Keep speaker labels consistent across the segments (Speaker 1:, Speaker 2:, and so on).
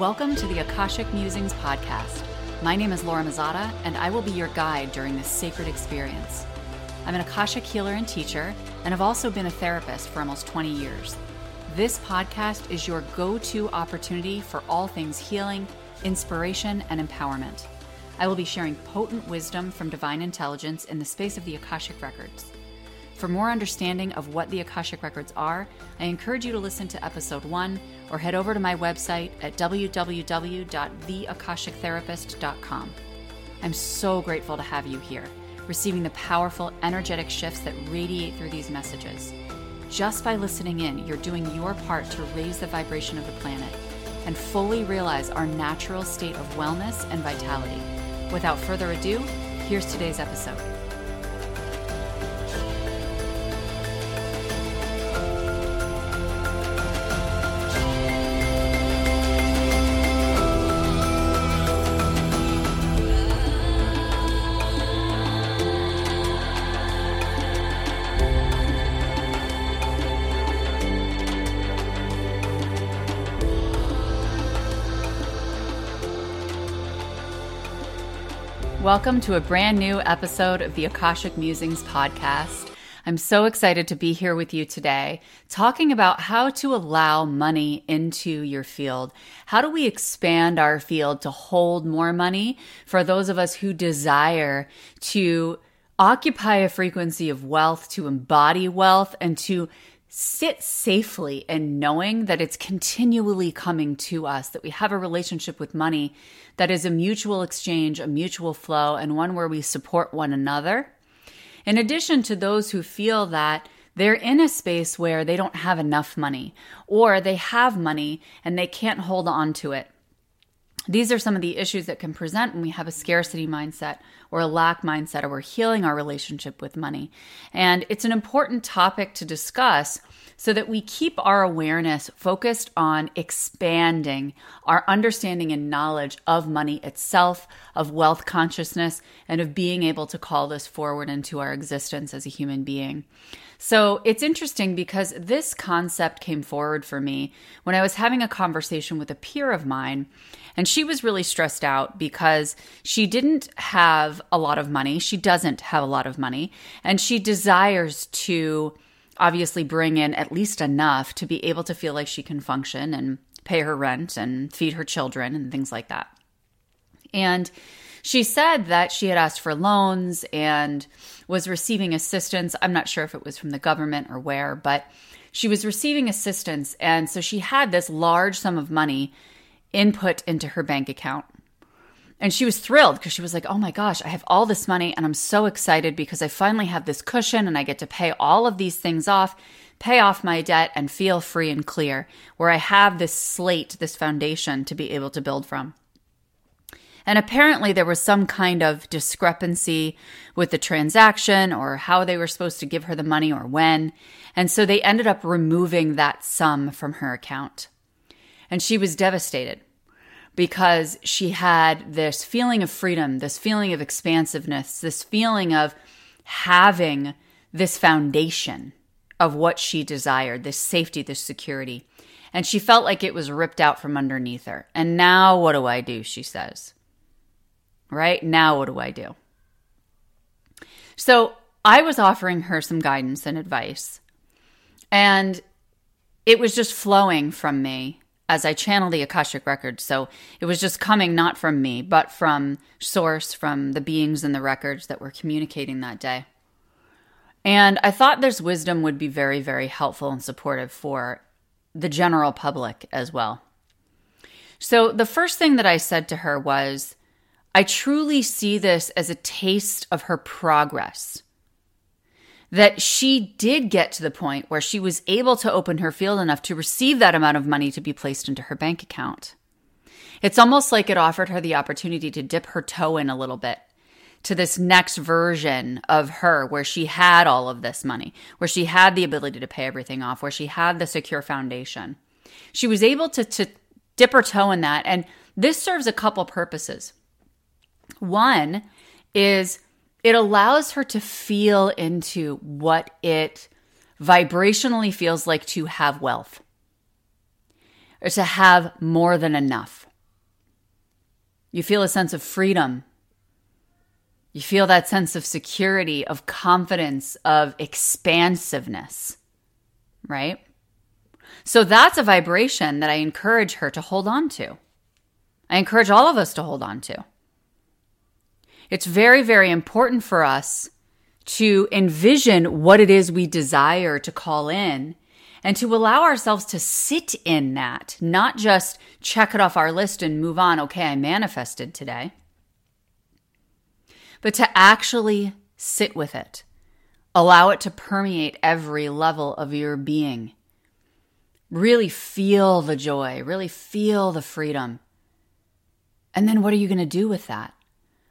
Speaker 1: Welcome to the Akashic Musings podcast. My name is Laura Mazzotta, and I will be your guide during this sacred experience. I'm an Akashic healer and teacher, and have also been a therapist for almost 20 years. This podcast is your go to opportunity for all things healing, inspiration, and empowerment. I will be sharing potent wisdom from divine intelligence in the space of the Akashic Records. For more understanding of what the Akashic Records are, I encourage you to listen to episode one or head over to my website at www.theakashictherapist.com. I'm so grateful to have you here, receiving the powerful, energetic shifts that radiate through these messages. Just by listening in, you're doing your part to raise the vibration of the planet and fully realize our natural state of wellness and vitality. Without further ado, here's today's episode. Welcome to a brand new episode of the Akashic Musings podcast. I'm so excited to be here with you today, talking about how to allow money into your field. How do we expand our field to hold more money for those of us who desire to occupy a frequency of wealth, to embody wealth, and to sit safely and knowing that it's continually coming to us, that we have a relationship with money that is a mutual exchange, a mutual flow, and one where we support one another. In addition to those who feel that they're in a space where they don't have enough money or they have money and they can't hold on to it. These are some of the issues that can present when we have a scarcity mindset or a lack mindset, or we're healing our relationship with money. And it's an important topic to discuss so that we keep our awareness focused on expanding our understanding and knowledge of money itself, of wealth consciousness, and of being able to call this forward into our existence as a human being. So it's interesting because this concept came forward for me when I was having a conversation with a peer of mine. And she was really stressed out because she didn't have a lot of money. She doesn't have a lot of money. And she desires to obviously bring in at least enough to be able to feel like she can function and pay her rent and feed her children and things like that. And she said that she had asked for loans and was receiving assistance. I'm not sure if it was from the government or where, but she was receiving assistance. And so she had this large sum of money input into her bank account. And she was thrilled because she was like, oh my gosh, I have all this money and I'm so excited because I finally have this cushion and I get to pay all of these things off, pay off my debt, and feel free and clear, where I have this slate, this foundation to be able to build from. And apparently, there was some kind of discrepancy with the transaction or how they were supposed to give her the money or when. And so they ended up removing that sum from her account. And she was devastated because she had this feeling of freedom, this feeling of expansiveness, this feeling of having this foundation of what she desired, this safety, this security. And she felt like it was ripped out from underneath her. And now what do I do? She says right? Now, what do I do? So I was offering her some guidance and advice, and it was just flowing from me as I channel the Akashic records. So it was just coming not from me, but from source, from the beings in the records that were communicating that day. And I thought this wisdom would be very, very helpful and supportive for the general public as well. So the first thing that I said to her was, I truly see this as a taste of her progress. That she did get to the point where she was able to open her field enough to receive that amount of money to be placed into her bank account. It's almost like it offered her the opportunity to dip her toe in a little bit to this next version of her where she had all of this money, where she had the ability to pay everything off, where she had the secure foundation. She was able to, to dip her toe in that. And this serves a couple purposes. One is it allows her to feel into what it vibrationally feels like to have wealth or to have more than enough. You feel a sense of freedom. You feel that sense of security, of confidence, of expansiveness, right? So that's a vibration that I encourage her to hold on to. I encourage all of us to hold on to. It's very, very important for us to envision what it is we desire to call in and to allow ourselves to sit in that, not just check it off our list and move on. Okay, I manifested today. But to actually sit with it, allow it to permeate every level of your being. Really feel the joy, really feel the freedom. And then what are you going to do with that?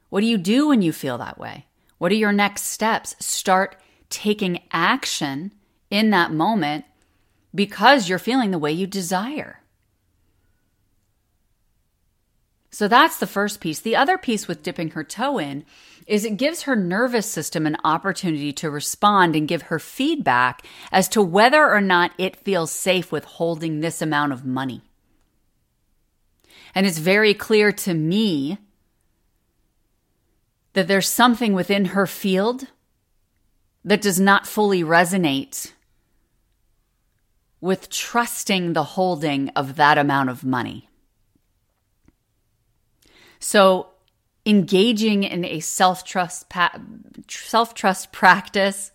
Speaker 1: What do you do when you feel that way? What are your next steps? Start taking action in that moment because you're feeling the way you desire. So that's the first piece. The other piece with dipping her toe in is it gives her nervous system an opportunity to respond and give her feedback as to whether or not it feels safe with holding this amount of money. And it's very clear to me that there's something within her field that does not fully resonate with trusting the holding of that amount of money. So, engaging in a self trust pa- self trust practice,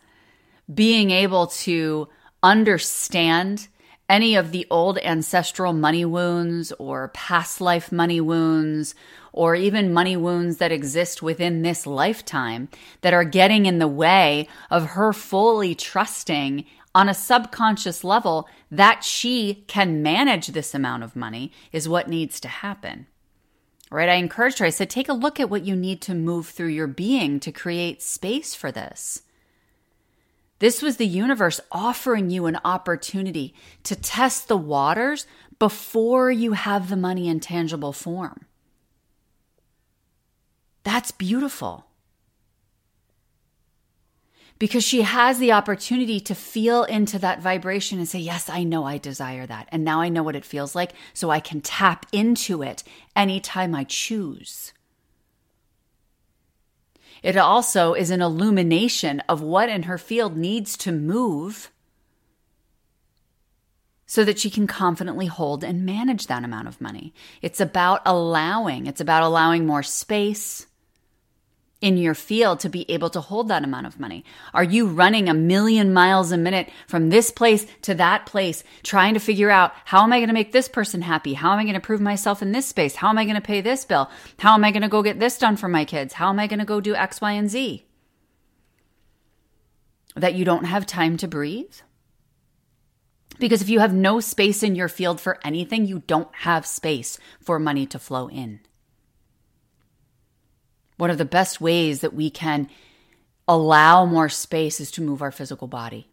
Speaker 1: being able to understand any of the old ancestral money wounds or past life money wounds or even money wounds that exist within this lifetime that are getting in the way of her fully trusting on a subconscious level that she can manage this amount of money is what needs to happen. Right? I encouraged her. I said, take a look at what you need to move through your being to create space for this. This was the universe offering you an opportunity to test the waters before you have the money in tangible form. That's beautiful because she has the opportunity to feel into that vibration and say, Yes, I know I desire that. And now I know what it feels like, so I can tap into it anytime I choose. It also is an illumination of what in her field needs to move so that she can confidently hold and manage that amount of money. It's about allowing, it's about allowing more space in your field to be able to hold that amount of money? Are you running a million miles a minute from this place to that place, trying to figure out how am I going to make this person happy? How am I going to prove myself in this space? How am I going to pay this bill? How am I going to go get this done for my kids? How am I going to go do X, Y, and Z? That you don't have time to breathe? Because if you have no space in your field for anything, you don't have space for money to flow in. One of the best ways that we can allow more space is to move our physical body.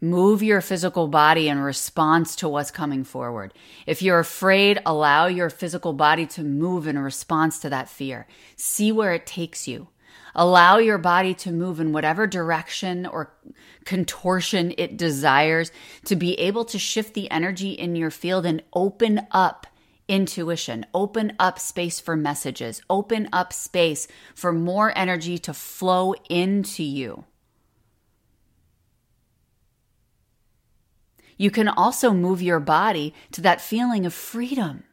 Speaker 1: Move your physical body in response to what's coming forward. If you're afraid, allow your physical body to move in response to that fear. See where it takes you. Allow your body to move in whatever direction or contortion it desires to be able to shift the energy in your field and open up intuition, open up space for messages, open up space for more energy to flow into you. You can also move your body to that feeling of freedom.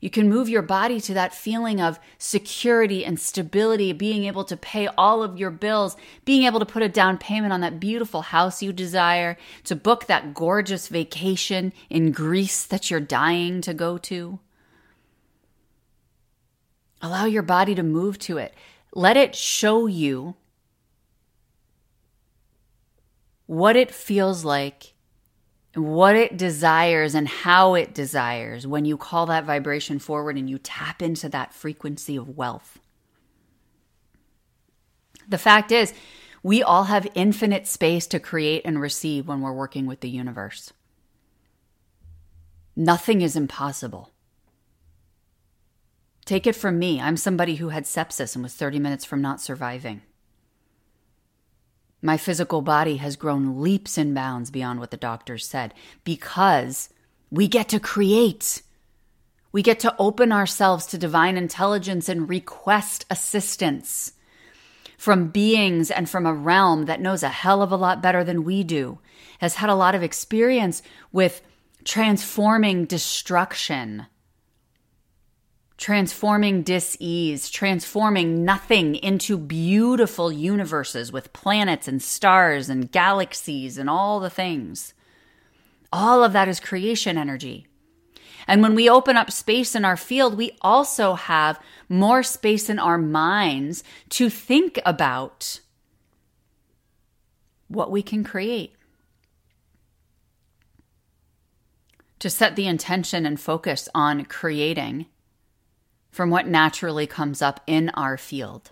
Speaker 1: You can move your body to that feeling of security and stability, being able to pay all of your bills, being able to put a down payment on that beautiful house you desire, to book that gorgeous vacation in Greece that you're dying to go to. Allow your body to move to it. Let it show you what it feels like what it desires and how it desires when you call that vibration forward and you tap into that frequency of wealth. The fact is, we all have infinite space to create and receive when we're working with the universe. Nothing is impossible. Take it from me, I'm somebody who had sepsis and was 30 minutes from not surviving. My physical body has grown leaps and bounds beyond what the doctors said because we get to create. We get to open ourselves to divine intelligence and request assistance from beings and from a realm that knows a hell of a lot better than we do, has had a lot of experience with transforming destruction, transforming dis-ease, transforming nothing into beautiful universes with planets and stars and galaxies and all the things. All of that is creation energy. And when we open up space in our field, we also have more space in our minds to think about what we can create. To set the intention and focus on creating from what naturally comes up in our field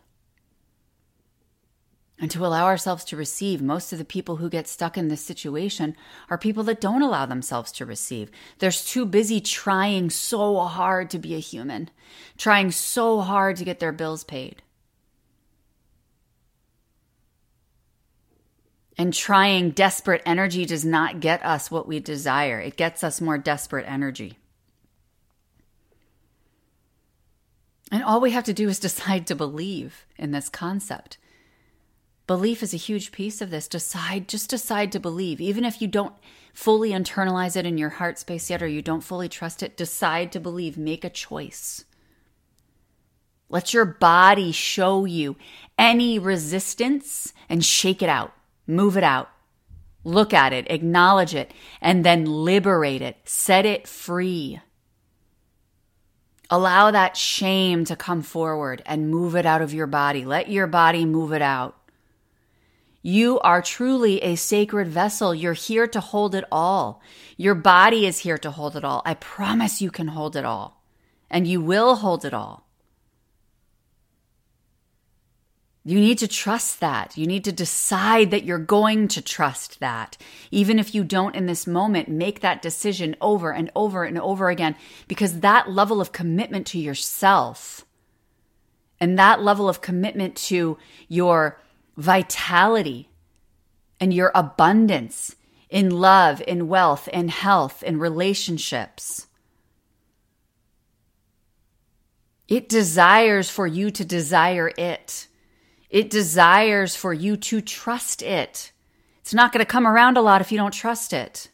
Speaker 1: and to allow ourselves to receive. Most of the people who get stuck in this situation are people that don't allow themselves to receive. They're too busy trying so hard to be a human, trying so hard to get their bills paid. And trying desperate energy does not get us what we desire. It gets us more desperate energy. And all we have to do is decide to believe in this concept. Belief is a huge piece of this. Decide, just decide to believe. Even if you don't fully internalize it in your heart space yet or you don't fully trust it, decide to believe. Make a choice. Let your body show you any resistance and shake it out, move it out. Look at it, acknowledge it, and then liberate it, set it free. Allow that shame to come forward and move it out of your body. Let your body move it out. You are truly a sacred vessel. You're here to hold it all. Your body is here to hold it all. I promise you can hold it all. And you will hold it all. You need to trust that. You need to decide that you're going to trust that. Even if you don't in this moment, make that decision over and over and over again because that level of commitment to yourself and that level of commitment to your vitality and your abundance in love, in wealth, in health, in relationships. It desires for you to desire it. It desires for you to trust it. It's not going to come around a lot if you don't trust it.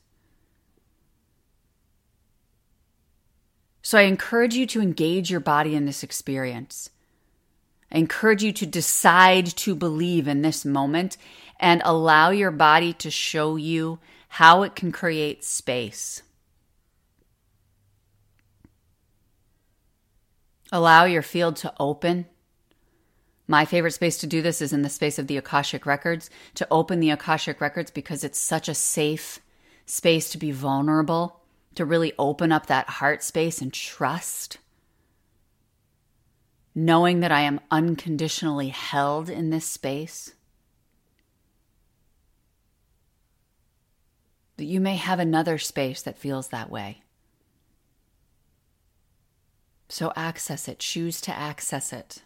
Speaker 1: So I encourage you to engage your body in this experience. I encourage you to decide to believe in this moment and allow your body to show you how it can create space. Allow your field to open. My favorite space to do this is in the space of the Akashic Records, to open the Akashic Records because it's such a safe space to be vulnerable, to really open up that heart space and trust knowing that I am unconditionally held in this space. That you may have another space that feels that way. So access it, choose to access it.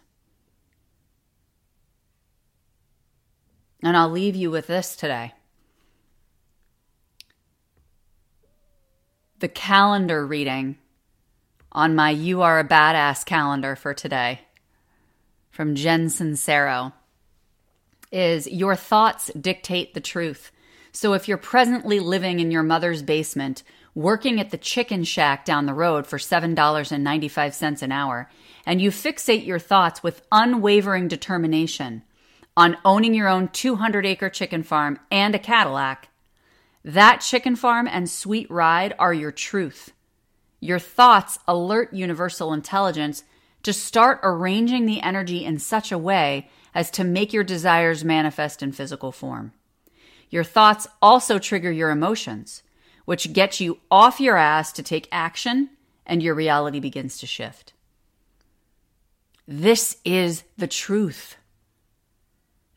Speaker 1: And I'll leave you with this today. The calendar reading on my You Are a Badass calendar for today from Jen Sincero is Your thoughts dictate the truth. So if you're presently living in your mother's basement, working at the chicken shack down the road for $7.95 an hour, and you fixate your thoughts with unwavering determination on owning your own 200 acre chicken farm and a Cadillac, that chicken farm and sweet ride are your truth. Your thoughts alert universal intelligence to start arranging the energy in such a way as to make your desires manifest in physical form. Your thoughts also trigger your emotions, which get you off your ass to take action, and your reality begins to shift. This is the truth.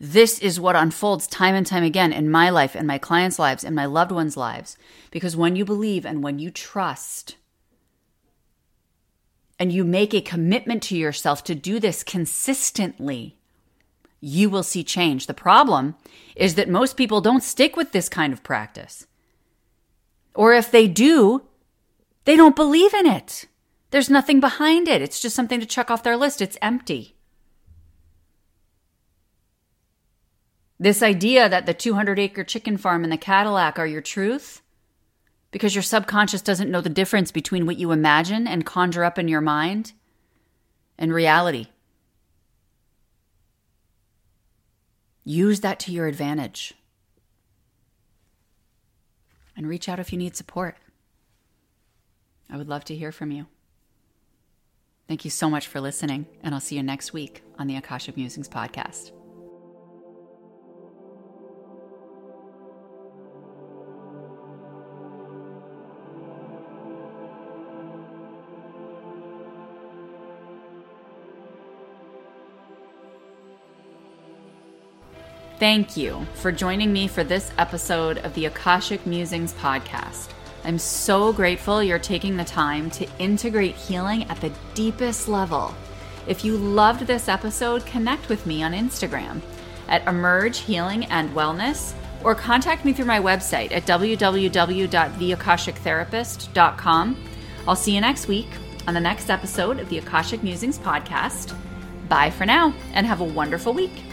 Speaker 1: This is what unfolds time and time again in my life, in my clients' lives, in my loved ones' lives. Because when you believe and when you trust, and you make a commitment to yourself to do this consistently, you will see change. The problem is that most people don't stick with this kind of practice. Or if they do, they don't believe in it. There's nothing behind it. It's just something to check off their list. It's empty. This idea that the 200 acre chicken farm and the Cadillac are your truth, because your subconscious doesn't know the difference between what you imagine and conjure up in your mind and reality. Use that to your advantage. And reach out if you need support. I would love to hear from you. Thank you so much for listening, and I'll see you next week on the Akashic Musings podcast. Thank you for joining me for this episode of the Akashic Musings podcast. I'm so grateful you're taking the time to integrate healing at the deepest level. If you loved this episode, connect with me on Instagram at Emerge Healing and Wellness or contact me through my website at www.theakashictherapist.com. I'll see you next week on the next episode of the Akashic Musings podcast. Bye for now and have a wonderful week.